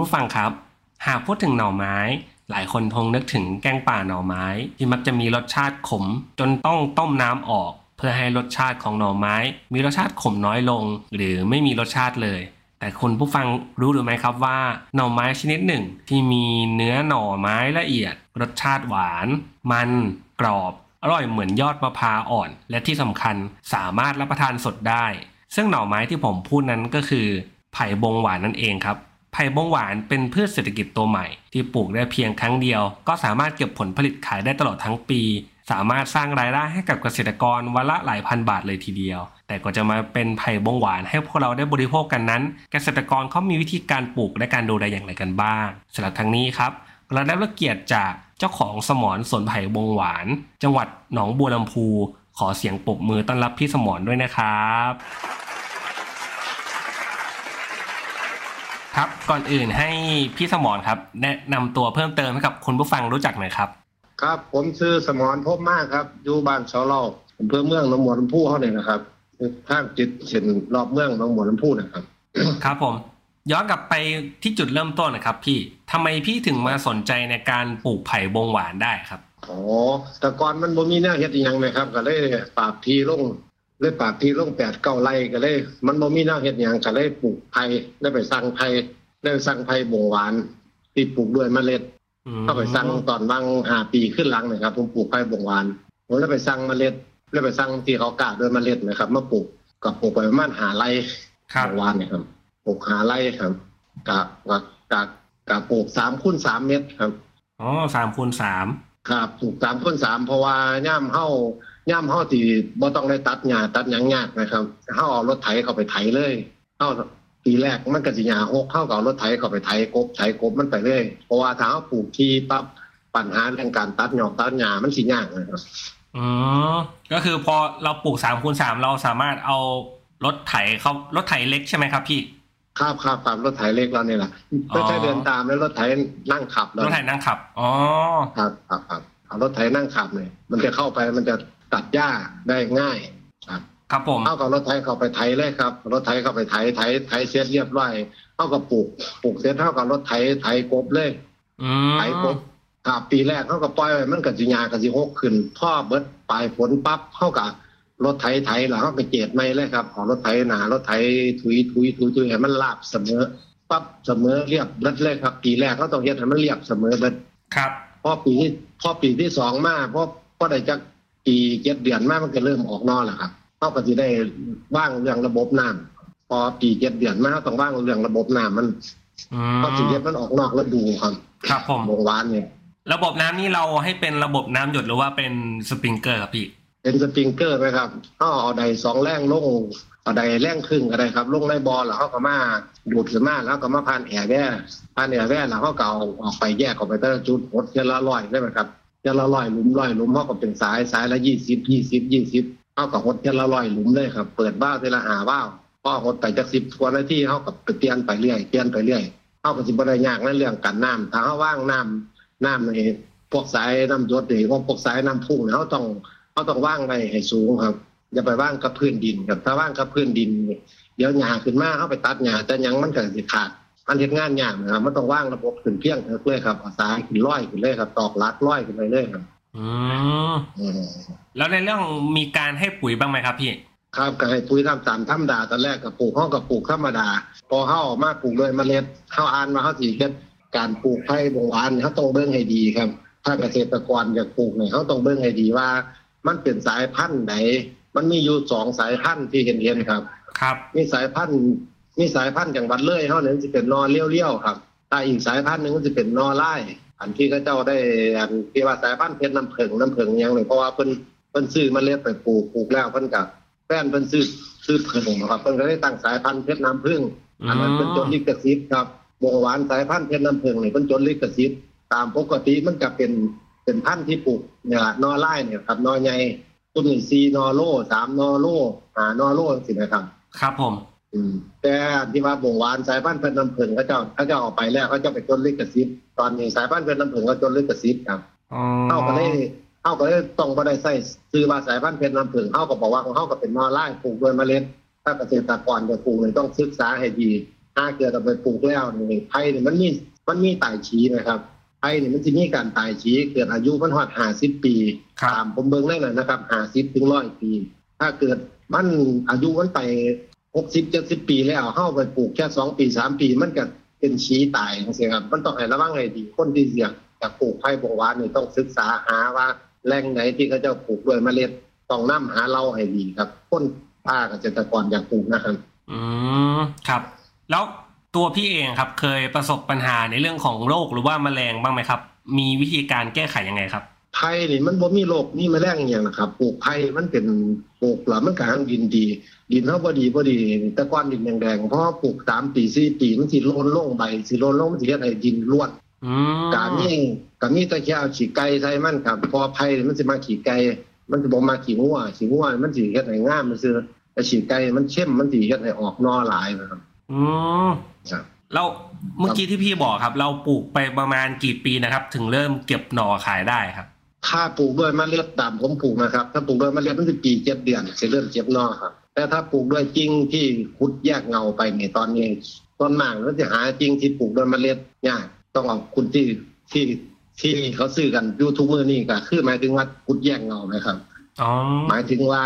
คุณผู้ฟังครับ หากพูดถึงหน่อไม้ หลายคนคงนึกถึงแกงป่าหน่อไม้ ที่มักจะมีรสชาติขม จนต้องต้มน้ำออก เพื่อให้รสชาติของหน่อไม้ มีรสชาติขมน้อยลง หรือไม่มีรสชาติเลย แต่คุณผู้ฟังรู้หรือไม่ครับว่า หน่อไม้ชนิดหนึ่ง ที่มีเนื้อหน่อไม้ละเอียด รสชาติหวาน มันกรอบอร่อยเหมือนยอดมะพร้าวอ่อน และที่สำคัญสามารถรับประทานสดได้ ซึ่งหน่อไม้ที่ผมพูดนั้นก็คือ ไผ่บงหวานนั่นเองครับ ไผ่บงหวานเป็นพืชเศรษฐกิจตัวใหม่ ที่ปลูกได้เพียงครั้งเดียว ก็สามารถเก็บผลผลิตขายได้ตลอดทั้งปี สามารถสร้างรายได้ให้กับเกษตรกรวันละหลายพันบาทเลยทีเดียว แต่ก็จะมาเป็นไผ่บงหวานให้พวกเราได้บริโภคกันนั้น เกษตรกรเขามีวิธีการปลูกและการดูแลอย่างไรกันบ้างสำหรับทางนี้ครับเราได้รับเกียรติจากเจ้าของสมรสวนไผ่บงหวาน จังหวัดหนองบัวลำพู ขอเสียงปรบมือต้อนรับพี่สมรด้วยนะครับ ครับ ก่อนอื่นให้พี่สมรครับ แนะนำตัวเพิ่มเติมให้กับคุณผู้ฟังรู้จักหน่อยครับ ครับ ผมชื่อสมรพบมากครับ อยู่บ้านเสาเล่าอำเภอเมืองหนองบัวลำพูเขาเนี่ยนะครับทางจิตเส้นรอบเมืองหนองบัวลำพูนะครับ ครับผม ย้อนกลับไปที่จุดเริ่มต้นนะครับ พี่ทำไมพี่ถึงมาสนใจในการปลูกไผ่บงหวานได้ครับอ๋อแต่ก่อนมันบ่มีแนวเฮ็ดอีหยังนะครับ ก็เลยปราบทีลงเลยปราบทีลงแปดเก้าไร่ก็เลย มันบ่มีแนวเฮ็ดอีหยังก็เลยปลูกไผ่ได้ไปสั่งไผ่ ได้สั่งไผ่บงหวานที่ปลูกด้วยเมล็ดอืมเข้าไปสั่งตอนบางห้าปีขึ้นหลังนะครับ ผมปลูกไผ่บงหวานผมเลยไปสั่งเมล็ดเลยไปสั่งที่เขากล้าด้วยเมล็ดนะครับมาปลูกกับปลูกไปประมาณหาไร่ครับบงหวานเนี่ยครับปลูกหาไร่ครับกะกะกะกะปลูกสามคูณสามเมตรครับอ๋อสามคูณสามครับปลูกสามคูณสามเพราะว่าย่ามเฮาย่ามเฮาที่บ่ต้องได้ตัดหญ้าตัดหยังยากนะครับเฮาเอารถไถเข้าไปไถเลยเฮา ปีแรกมันก็สิหญ้าหกเฮาก็เอารถไถเข้าไปไถกบไถกบมันไปเลยเพราะว่าถ้าเฮาปลูกที่ปั๊บปัญหาเรื่องการตัดหยอกตัดหญ้ามันสิยากนะครับอืมก็คือพอเราปลูกสามคูณสามเราสามารถเอารถไถเขารถไถเล็กใช่ไหมครับพี่ครับครับครับรถไถเล็กเรานี่แหละไม่ใช่เดินตามแล้วรถไถนั่งขับเลรยถไถนั่งขับอ๋อครับครับครับเอารถไถนั่งขับเลยมันจะเข้าไปมันจะตัดหญ้าได้ง่าย ครับครับผมเอากับรถไถเข้าไปไถเลยครับ รถไถเข้าไปไถไถไถเสร็จเรียบร้อยเอากับปลูกปลูกเสร็จเท่ากับรถไถไถกบเลยอืมไถกบครับปีแรกเขาก็ปล่อยไว้มันก็สิหญ้าก็สิหกขึ้นพ่อเบิดปลายฝนปั๊บเข้ากับรถไถไถแล้วเขาไปเกตไม่เลยครับเอารถไถหนารถไถถุยถุยถุยถุยให้มันราบเสมอปั๊บเสมอเรียบเบิดเลยครับ ปีแรกเขาต้องเฮ็ดให้มันเรียบเสมอเบิดครับพอปีที่พอปีที่สองมาพอพอได้จักปีเจ็ดเดือนมามันก็เริ่มออกนอกแล้วครับ เขาก็จะได้ว่างเรื่องระบบน้ำพอปีเจ็ดเดือนมาเขาต้องว่างเรื่องระบบน้ำมันอืเพราะสิเฮ็ดมันออกนอกแล้วดูครับครับผม วงวานเนี่ย ระบบน้ำนี่เราให้เป็นระบบน้ำหยดหรือว่าเป็นสปริงเกอร์ครับพี่ เป็นสปริงเกอร์ไหมครับเขาเอาใดสองแรงลงเอาใดแรงครึ่งอะไรครับ ลงในบอลแล้วเขาก็มาดูดขึ้นมาแล้วก็มาผ่านแอร์แว่ผ่านแอร์แว่แล้วเขาก็เอาออกไปแยกออกไปแต่ละจุดหดเทละร้อยได้ไหมครับเทละร้อยหลุมร้อยหลุมเขาก็เป็นสายสายละยี่สิบยี่สิบยี่สิบ เขาก็หดเทละร้อยหลุมเลยครับ เปิดบ้าเทละหาบ้าวพอหดไปจากสิบกว่านาทีเขาก็เปลี่ยนไปเรื่อยเปลี่ยนไปเรื่อยเขาก็สิบได้ยากในเรื่องกันน้ำถ้าเขาว่างน้ำน้ำในพวกสายน้ำยศหรือพวกสายน้ำพุ่งเนี่ยเขาต้องเขาต้องว่างไว้ให้สูงครับ อย่าไปว่างกับพื้นดินครับถ้าว่างกับพื้นดิน เดี๋ยวหญ้าขึ้นมาเขาไปตัดหญ้าแต่ยังมันก็สิขาดมันเฮ็ดงานยากนะครับมันต้องว่างระบบขึ้นเพียงเลยครับสายขึ้นร้อยขึ้นเลยครับ ตอกลัดร้อยขึ้นไปเลยครับ อืมอืมแล้วในเรื่องมีการให้ปุ๋ยบ้างไหมครับพี่ ครับก็ให้ปุ๋ยทำตามธรรมดาตอนแรกกับปลูกห้องกับปลูกธรรมดา พอเข้าออกมาปลูกด้วยเมล็ดเข้าอ่านมาเขาสิเฮ็ดการปลูกไผ่บงหวานเขาต้องเบิ่งให้ดีครับ ถ้าเกษตรกรอยากปลูกเนี่ยเขาต้องเบิ่งให้ดีว่า มันเป็นสายพันธุ์ไหน มันมีอยู่สองสายพันธุ์ที่เห็นเห็นๆครับ ครับ มีสายพันธุ์มีสายพันธุ์จังหวัดเลยเขาเนี่ยจะเป็นนอนเลี้ยวๆครับถ้าอีกสายพันธุ์หนึ่งก็จะเป็นนอไล่ อันที่เขาเจ้าได้อันที่ว่าสายพันธุ์เพชรน้ำผึ้งน้ำผึ้งอยังเลยเพราะว่าเพิ่นเพิ่นซื้อมาเล็ดไปปลูกปลูกแล้วเพิ่นกับแฟนเพิ่นซื้อซื้อผึ้งนะครับเพิ่นก็ได้ตั้งสายพันธุ์เพชรน้ำผึ้งอันนั้นเป็นจดลิขสิทธิ์ครับวงหวานสายพันธุ์เพชรน้ำผึ้งนี่เพิ่นจดลิขสิทธิ์ตามปกติมันก็เป็นเป็นพันธุ์ที่ปลูกเนี่ยนอไล่เนี่ยครับนอใหญ่ต้นนี่สี่นอโลสามนอโลห้านอโลสินะครับ ครับผม แต่ที่ว่าบ่งหวานสายพันธุ์เพชรน้ำผึ้งเขาเจ้าเขาเจ้าเออกไปแล้วเขาเจ้าไปจดลิขสิทธิ์ตอนนี้สายพันธุ์เพชรน้ำผึ้งเขาจดลิขสิทธิ์ครับอ๋อเฮาก็ได้เฮาก็ได้ต้องบ่ได้ใส่ซื้อว่าสายพันธุ์เพชรน้ำผึ้งเฮาก็บอกว่าของเฮาก็เป็นนอไล่ปลูกด้วยเมล็ด ถ้าเกษตรกรจะปลูกนี่ต้องศึกษาให้ดีถ้าเกิดเอาไปปลูกแล้วนี่ไผ่นี่มันมีมันมีตายชี้นะครับไผ่นี่มันสิมีการตายชี้เกิดอายุมันฮอด50ปีครับตามผมเบิ่งได้เลยนะครับ50ถึง100ปี ถ้าเกิดมันอายุมันไป 60 70ปีแล้วเฮาไปปลูกแค่2ปี3ปี มันก็เป็นชี้ตายจังซี่ครับ มันต้องให้ระวังให้ดี คนที่เสี่ยงจะปลูกไผ่บงหวานนี่ต้องศึกษาหาว่าแหล่งไหนที่เขาจะปลูกด้วยเมล็ดต้องนํหาเราให้ดีครับคนป้าเกษตรกรอยากปลูกนะครับอืมครับ แล้วตัวพี่เองครับเคยประสบปัญหาในเรื่องของโรคหรือว่าแมลงบ้างไหมครับ มีวิธีการแก้ไขยังไงครับ ไผ่นี่มันบ่มีโรคนี่แมลงอหย่างนะครับปลูกไผ่มันเป็นปลูกแล้วมันก็หังดินดี ดินเฮาบ่ดีบ่ดี แต่ก่อนดินแดงๆเพราะว่าปลูก3ปี4ปีมันสิโลนลงใบสิโลนลงมันสิเฮ็ดให้ดินร่วนอืมกามีกามีแต่แค่เอาขี้ไก่ใส่มันครับเพอไผ่นี่มันสิมาขี้ไก่มันสิบ่มาขี้งัวขี้งัวมันสิเฮ็ดให้งามมันซื่อแต่ขี้ไก่มันเข้มมันสิเฮ็ดให้ออกหนอหลายนะครับอืมครับ แล้วเมื่อกี้ที่พี่บอกครับ เราปลูกไปประมาณกี่ปีนะครับ ถึงเริ่มเก็บหน่อขายได้ครับ ถ้าปลูกด้วยเมล็ดตามผมปลูกนะครับ ถ้าปลูกด้วยเมล็ดมันสิปีเจ็ดเดือนสิเริ่มเจ็บหนอครับ แต่ถ้าปลูกด้วยจริงที่ขุดแยกเงาไปเนี่ยตอนนี้ต้นมากแล้วจะหาจริงที่ปลูกด้วยเมล็ดยากต้องเอาคุณที่ที่ที่เขาซื้อกันยูทูบเบอร์นี่ก็คือหมายถึงว่าขุดแยกเงานะครับอ๋อหมายถึงว่า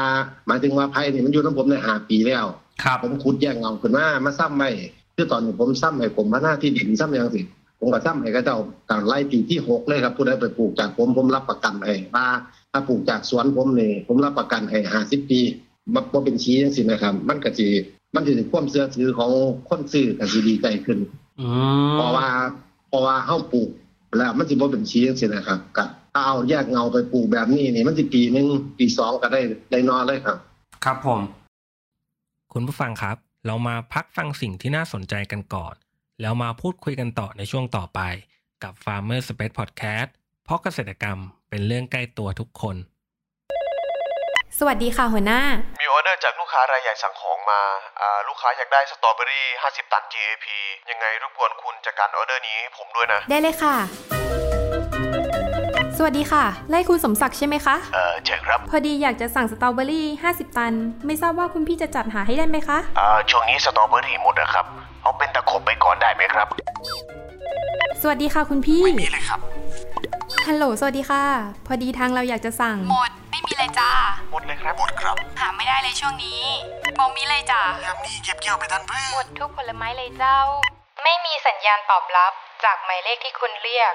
หมายถึงว่าไผ่นี่มันอยู่น้ำผมในหาปีแล้วครับผมขุดแยกเงาขึ้นมามาซ้ำไว้คือตอนนี้ผมซ้ำให้ผมมาหน้าที่ดินซ้ำยังสิ ผมก็ซ้ำให้ก็เจ้าการไล่ปีที่หกเลยครับผู้ใดไปปลูกจากผมผมรับประกันให้ว่าถ้าปลูกจากสวนผมนี่ผมรับประกันให้ห้าสิบปีมันบ่เป็นชี้จังซี่นะครับ มันก็สิมันสิความเชื่อถือของคนซื้อก็สิดีใจขึ้นอืมเพราะว่าเพราะว่าเฮาปลูกแล้วมันสิบ่เป็นชี้จังซี่นะครับก็ถ้าเอาแยกเงาไปปลูกแบบนี้นี่มันสิปีหนึงปีสองก็ได้ได้นอนเลยครับ ครับผม คุณผู้ฟังครับ เรามาพักฟังสิ่งที่น่าสนใจกันก่อน แล้วมาพูดคุยกันต่อในช่วงต่อไป กับ Farmer Space Podcast เพราะเกษตรกรรมเป็นเรื่องใกล้ตัวทุกคน สวัสดีค่ะหัวหน้า มีออเดอร์จากลูกค้ารายใหญ่สั่งของมาอ่าลูกค้าอยากได้สตรอเบอรี่ 50 ตัน GAP ยังไงรบกวนคุณจัดการออเดอร์นี้ให้ผมด้วยนะ ได้เลยค่ะ สวัสดีค่ะ ไร่คุณสมศักดิ์ใช่ไหมคะ เออใช่ครับพอดีอยากจะสั่งสตรอเบอรี่ 50 ตัน ไม่ทราบว่าคุณพี่จะจัดหาให้ได้ไหมคะ อ่าช่วงนี้สตรอเบอรี่หมดนะครับ เอาเป็นตะขบไปก่อนได้ไหมครับ สวัสดีค่ะคุณพี่นี่เลยครับ ฮัลโหล สวัสดีค่ะ พอดีทางเราอยากจะสั่ง หมด ไม่มีเลยจ้า หมดเลยครับ หมดครับหาไม่ได้เลยช่วงนี้บอมีเลยจ้ายามนี้เก็บเกี่ยวไปทันเพื่หมอนดทุกผลไม้เลยเจ้า ไม่มีสัญญาณตอบรับจากหมายเลขที่คุณเรียก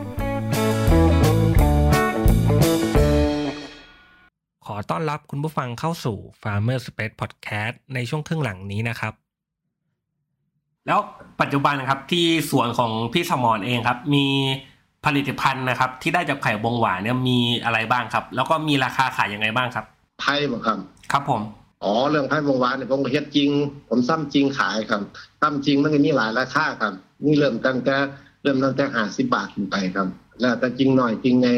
ต้อนรับคุณผู้ฟังเข้าสู่ Farmer Space Podcast ในช่วงครึ่งหลังนี้นะครับ แล้วปัจจุบันนะครับที่สวนของพี่สมรเองครับ มีผลิตภัณฑ์นะครับ ที่ได้จากไข่บงหวานเนี่ยมีอะไรบ้างครับ แล้วก็มีราคาขายยังไงบ้างครับไผ่บ่ครับ ครับผมอ๋อเรื่องไพ่วงวานเนี่ยผมก็เฮ็ดจริง ผมซ้ำจริงขายครับซ้ำจริงมันก็มีหลายราคาครับนี่เริ่มตั้งแต่เริ่มตั้งแต่ห้าสิบบาทขึ้นไปครับ แล้วแต่จริงหน่อยจริงไง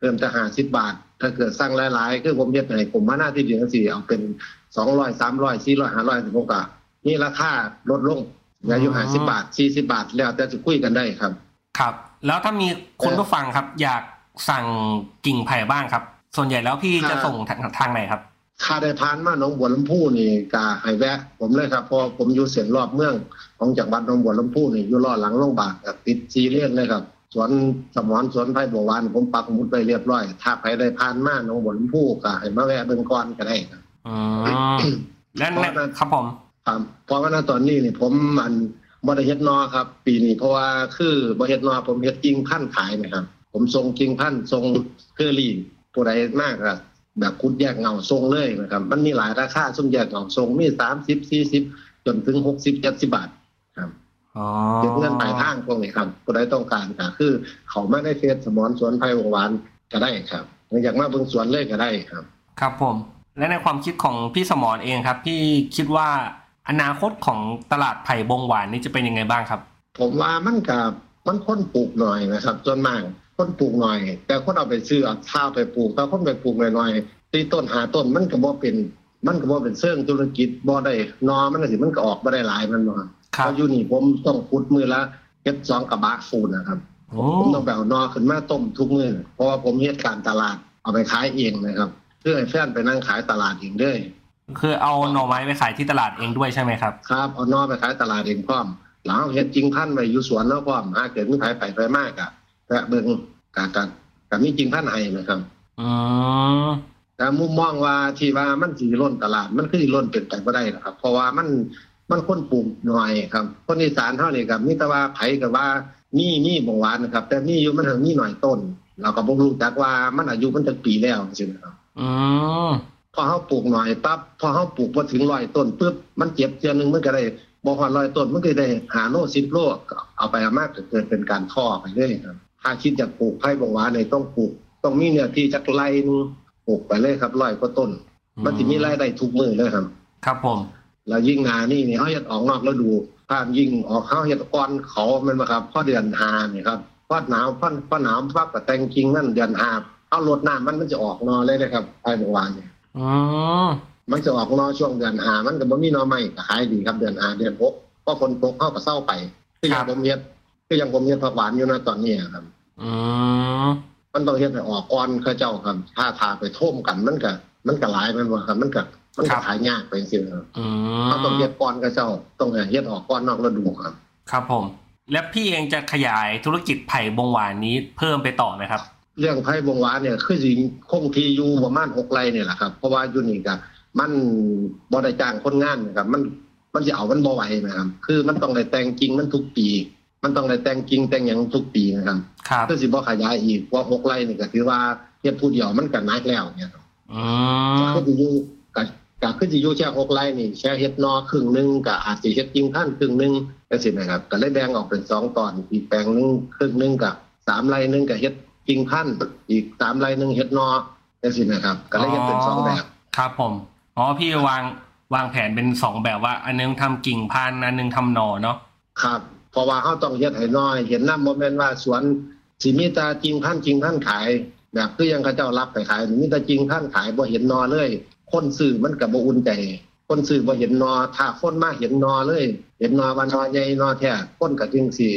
เริ่มแต่ห้าสิบบาท ถ้าเกิดสร้างหลายๆ คือผมเฮ็ดให้ผมมาหน้าที่เดียวกันสิเอาเป็นสองร้อยสามร้อยสี่ร้อยห้าร้อยผมก็นี่ราคาลดลงเหลืออยู่อ๋อห้าสิบบาทสี่สิบบาทแล้วแต่จะคุยกันได้ครับ ครับ แล้วถ้ามีคุณผู้ฟังครับ อยากสั่งกิ่งไผ่บ้างครับ ส่วนใหญ่แล้วพี่จะครับส่งทางทางไหนครับถ้าได้ผ่านมาหนองบัวลำพูนี่ก็ให้แวะ ผมเลยครับเพราะผมอยู่เส้นรอบเมือง ของจังหวัดหนองบัวลำพูนี่อยู่รอดหลังโรงพยาบาลครับติดซีเรียสเลยครับ สวนสมอนสวนไผ่บัวหวานผมปักหมุดไปเรียบร้อย ถ้าใครได้ผ่านมาหนองบัวลำพูก็ให้มาแวะเบิ่งก่อนก็ได้ครับอืมและเพราะว่าครับผมครับเพราะว่าณตอนนี้นี่ผมมันบ่ได้เฮ็ดนอครับ ปีนี้เพราะว่าคือบ่เฮ็ดนอผมเฮ็ดกิ่งพันธุ์ขายนะครับ ผมส่งกิ่งพันธุ์ส่งเคอรี่ผู้ใดมากครับแบบคุดแยกเงาส่งเลยนะครับ มันมีหลายราคาซุ่มแยกเงาส่งมี30 40จนถึง60 70บาทครับอ๋อเก็บเงินปลายทางพวกนี้ครับผู้ใดต้องการก็คือ เขามาได้เฟซสมอนสวนไผ่หวานก็ได้ครับอยากมาเบิ่งสวนเลยก็ได้ครับ ครับผม และในความคิดของพี่สมรเองครับ พี่คิดว่าอนาคตของตลาดไผ่บงหวานนี่จะเป็นยังไงบ้างครับ ผมว่ามันกับมันคนปลูกหน่อยนะครับจนมากคนปลูกหน่อย แต่คนเอาไปซื้อเอาข้าวไปปลูกแต่คนไปปลูกหน่อยๆตีต้นหาต้นมันก็บ่เป็น มันก็บ่เป็นเชิงธุรกิจบ่ได้นอมันก็สิมันก็ออกบ่ได้หลายมันบ่ครับ เพราะอยู่นี่ผมต้องขุดมือละเก็บสองกระบะฟูนนะครับโอ้ผมต้องไปเอานอขึ้นมาต้มทุกมื้อเพราะว่าผมเฮ็ดการตลาดเอาไปขายเองนะครับเพื่อให้แฟนไปนั่งขายตลาดเองเด้อคือเอาหน่อไม้ไปขายที่ตลาดเองด้วยใช่ไหมครับครับเอานอไปขายตลาดเองพร้อมหลังเอาเฮ็ดจริงพันธุ์ไว้อยู่สวนแล้วพร้อมหาเกิดมีขายไปไปมากอะแวะเบิ่งกะกะกะมีจริงพันธุ์ให้นะครับอืมแต่มุมมองว่าที่ว่ามันสิล้นตลาดมันคือสิล้นเป็นไปบ่ได้หรอกครับ เพราะว่ามัน มันคนปลูกน้อยครับ คนอีสานเฮานี่ครับมีแต่ว่าไผก็ว่ามีมีบ่หวานนะครับ แต่มีอยู่มันถึงมีหน่อยต้น เราก็บ่รู้จักว่ามันอายุมันจักปีแล้วจังซี่นะครับอืมพอเฮาปลูกหน่อยปั๊บพอเฮาปลูกบ่ถึง100ต้นปึ๊บมันเจ็บเทื่อนึงมันก็ได้บ่ฮอด100ต้นมันก็ได้5โล10โลก็เอาไปเอามากเกิดเป็นการท่อไปเลยครับถ้าคิดจะปลูกไผ่บ่หวานนี่ต้องปลูกต้องมีเนื้อที่จักไร่หนึงปลูกไปเลยครับ100กว่าต้น มันสิมีรายได้ทุกมื้อเลยครับ ครับผม แล้วยิ่งงานนี่นี่เฮาเฮ็ดออกนอกฤดูถ้ายิ่งออกเฮาเฮ็ดก่อนเขาแม่นบ่ครับพอเดือน5นี่ครับพอหนาวพอพอหนาวปั๊บก็แต่งกิ่งนั่นเดือน5เอารดน้ำมันมันจะออกนอเลยนะครับไผ่บ่หวานนี่อืมมันจะออกนอช่วงเดือน5มันก็บ่มีนอใหม่ก็ขายดีครับเดือน5เดือน6พอฝนตกเฮาก็เศร้าไปคืออย่างผมเฮ็ดคืออย่างผมเฮ็ดผักหวานอยู่นะตอนนี้ครับอืมมันต้องเฮ็ดให้ออกก่อนเขาเจ้าครับถ้าทาไปท่มกันมันก็มันก็หลายแมันบ่ครับมันก็ มันก็ขายยากไปจังซี่ครับอืเขาต้องมเฮ็ดก่อนเขาเจ้าต้องเฮ็ดออกก่อนนอกฤดูครับ ครับผม และพี่เองจะขยายธุรกิจไผ่บงหวานนี้เพิ่มไปต่อไหมครับ เรื่องไผ่บงหวานเนี่ยคือสิคงที่อยู่ประมาณ6ไร่เนี่ยแหละครับ เพราะว่าอยู่นี่ก็มันบ่ได้จ้างคนงานนะครับ มันมันสิเอามันบ่ไหวนะครับ คือมันต้องได้แต่งกิ่งมันทุกปี มันต้องได้แต่งกิ่งแต่งหยังทุกปีนะครับครับคือสิบ่ขยายอีกเพราะ6ไร่นี่ก็ถือว่าเฮ็ดผู้เดียวมันก็หนักแล้วเนี่ยครับอืมก็สิอยู่ ก็ก็คือสิอยู่แค่6ไร่นี่แค่เฮ็ดนอครึ่งหนึงก็อาจสิเฮ็ดกิ่งพันธุ์ครึ่งหนึงจังซี่นะครับก็เลยแบ่งออกเป็นสองตอนอีกแปลงหนึงครึ่งหนึงก็สามไร่หนึงก็เฮ็ดกิ่งพันธุ์อีกสามไร่หนึงเฮ็ดนอจังซี่นะครับ ก็เลยเฮ็ดเป็นสองแบบครับผมอ๋อพี่วางวางแผนเป็นสองแบบว่า อันนึงทำกิ่งพันธุ์อันนึงทำหน่อเนาะครับเพราะว่าเฮาต้องเฮ็ดให้น้อย เห็นนำบ่แม่นว่าสวนสิมีแต่กิ่งพันธุ์กิ่งพันธุ์ขายแบบคือยังเขาเจ้ารับไปขายมีแต่กิ่งพันธุ์ขายบ่เห็นนอเลย คนซื้อมันก็บ่อุ่นใจ คนซื้อบ่เห็นนอถ้าคนมาเห็นนอเลย เห็นนอว่านอใหญ่นอแท้คนก็จึงสิ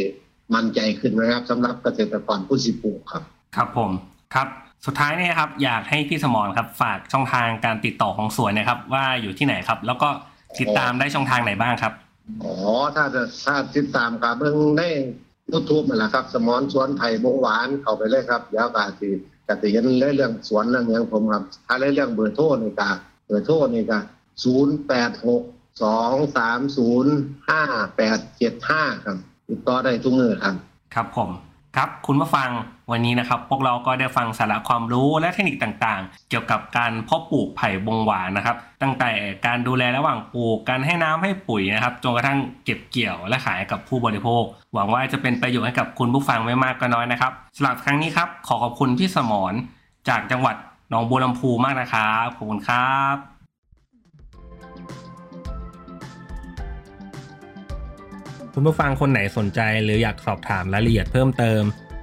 มั่นใจขึ้นนะครับสำหรับเกษตรกรผู้สิปลูกครับ ครับผมครับสุดท้ายเนี่ยครับอยากให้พี่สมรครับฝากช่องทางการติดต่อของสวนนะครับ ว่าอยู่ที่ไหนครับ แล้วก็ติดตามได้ช่องทางไหนบ้างครับอ๋อถ้าจะถ้าติดตามกับเบิ่งใน YouTube นั่นแหละครับ สมอนสวนไผ่บงหวานเข้าไปเลยครับเดี๋ยวก็สิ ก็สิเห็นเรื่องสวนเรื่องอย่างผมครับถ้าเรื่องเบอร์โทรนี่ก็เบอร์โทรนี่ก็0862305875ครับติดต่อได้ทุกเมื่อครับ ครับผม ครับคุณผู้ฟัง วันนี้นะครับพวกเราก็ได้ฟังสาระความรู้และเทคนิคต่างๆ เกี่ยวกับการเพาะปลูกไผ่บงหวานนะครับ ตั้งแต่การดูแลระหว่างปลูกการให้น้ำให้ปุ๋ยนะครับจนกระทั่งเก็บเกี่ยวและขายกับผู้บริโภค หวังว่าจะเป็นประโยชน์ให้กับคุณผู้ฟังไม่มากก็น้อยนะครับสำหรับครั้งนี้ครับขอขอบคุณพี่สมรจากจังหวัดหนองบัวลำพูมากนะครับขอบคุณครับคุณผู้ฟังคนไหนสนใจหรืออยากสอบถามรายละเอียดเพิ่มเติม